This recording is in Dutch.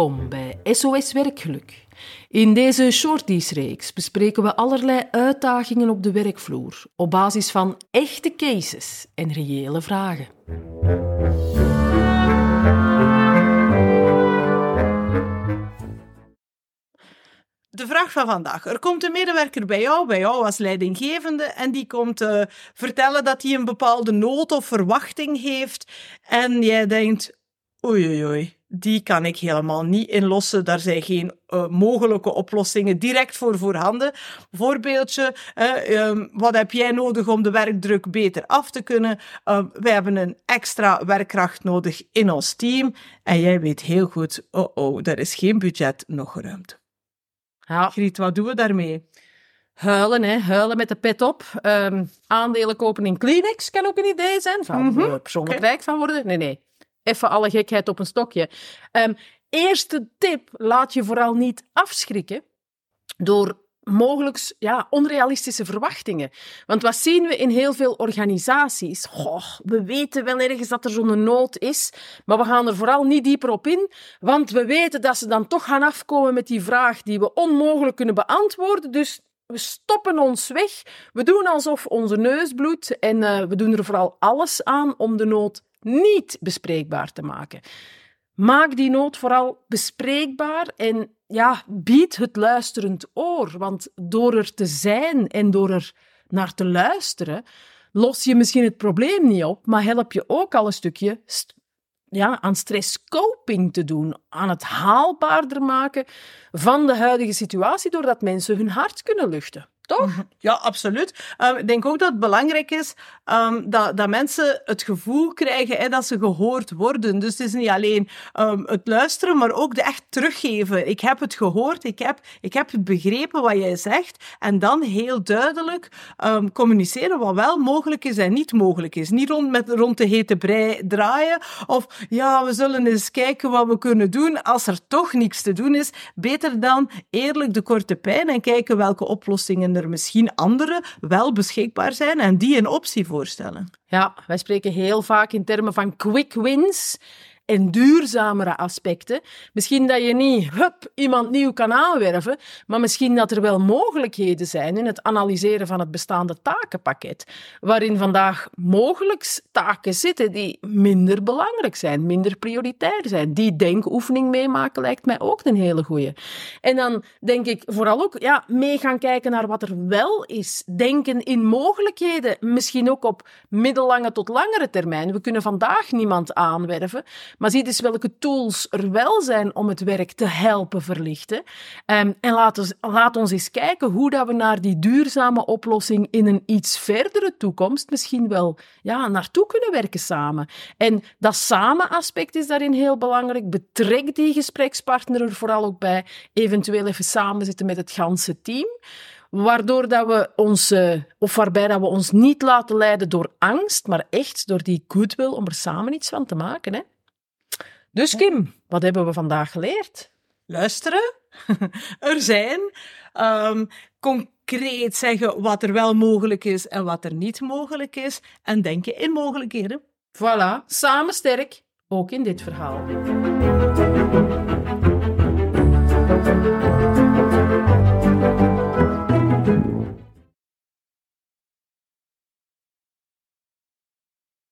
Welkom bij SOS Werkgeluk. In deze shorties-reeks bespreken we allerlei uitdagingen op de werkvloer op basis van echte cases en reële vragen. De vraag van vandaag. Er komt een medewerker bij jou, bij jou als leidinggevende, en die komt uh, vertellen dat hij een bepaalde nood of verwachting heeft. En jij denkt, oei oei oei, die kan ik helemaal niet inlossen. Daar zijn geen uh, mogelijke oplossingen direct voor voorhanden. Voorbeeldje, uh, wat heb jij nodig om de werkdruk beter af te kunnen? Uh, wij hebben een extra werkkracht nodig in ons team. En jij weet heel goed, oh oh, er is geen budget, nog ruimte. Ja. Griet, wat doen we daarmee? Huilen, hè. Huilen met de pet op. Um, aandelen kopen in Kleenex kan ook een idee zijn. Van mm -hmm. persoonlijk okay. rijk van worden. Nee, nee. Even alle gekheid op een stokje. Um, eerste tip, laat je vooral niet afschrikken door mogelijk ja, onrealistische verwachtingen. Want wat zien we in heel veel organisaties? Goh, we weten wel ergens dat er zo'n nood is, maar we gaan er vooral niet dieper op in, want we weten dat ze dan toch gaan afkomen met die vraag die we onmogelijk kunnen beantwoorden. Dus we stoppen ons weg, we doen alsof onze neus bloedt en uh, we doen er vooral alles aan om de nood niet bespreekbaar te maken. Maak die nood vooral bespreekbaar en ja, bied het luisterend oor. Want door er te zijn en door er naar te luisteren, los je misschien het probleem niet op, maar help je ook al een stukje ja, aan stresscoping te doen, aan het haalbaarder maken van de huidige situatie, doordat mensen hun hart kunnen luchten. Toch? Ja, absoluut. Um, ik denk ook dat het belangrijk is um, dat, dat mensen het gevoel krijgen hè, dat ze gehoord worden. Dus het is niet alleen um, het luisteren, maar ook de echt teruggeven. Ik heb het gehoord, ik heb, ik heb begrepen wat jij zegt. En dan heel duidelijk communiceren wat wel mogelijk is en niet mogelijk is. Niet rond, met, rond de hete brei draaien. Of ja, we zullen eens kijken wat we kunnen doen. Als er toch niks te doen is, beter dan eerlijk de korte pijn en kijken welke oplossingen er er misschien andere wel beschikbaar zijn en die een optie voorstellen. Ja, wij spreken heel vaak in termen van quick wins en duurzamere aspecten. Misschien dat je niet hup, iemand nieuw kan aanwerven, maar misschien dat er wel mogelijkheden zijn in het analyseren van het bestaande takenpakket, waarin vandaag mogelijk taken zitten die minder belangrijk zijn, minder prioritair zijn. Die denkoefening meemaken lijkt mij ook een hele goeie. En dan denk ik vooral ook ja, mee gaan kijken naar wat er wel is. Denken in mogelijkheden, misschien ook op middellange tot langere termijn. We kunnen vandaag niemand aanwerven, maar zie dus welke tools er wel zijn om het werk te helpen verlichten. Um, en laat ons, laat ons eens kijken hoe dat we naar die duurzame oplossing in een iets verdere toekomst misschien wel ja, naartoe kunnen werken samen. En dat samen aspect is daarin heel belangrijk. Betrek die gesprekspartner er vooral ook bij. Eventueel even samen zitten met het ganse team waardoor dat we ons, uh, of waarbij dat we ons niet laten leiden door angst, maar echt door die goodwill om er samen iets van te maken. Hè? Dus Kim, wat hebben we vandaag geleerd? Luisteren, er zijn, um, concreet zeggen wat er wel mogelijk is en wat er niet mogelijk is en denken in mogelijkheden. Voilà, samen sterk, ook in dit verhaal.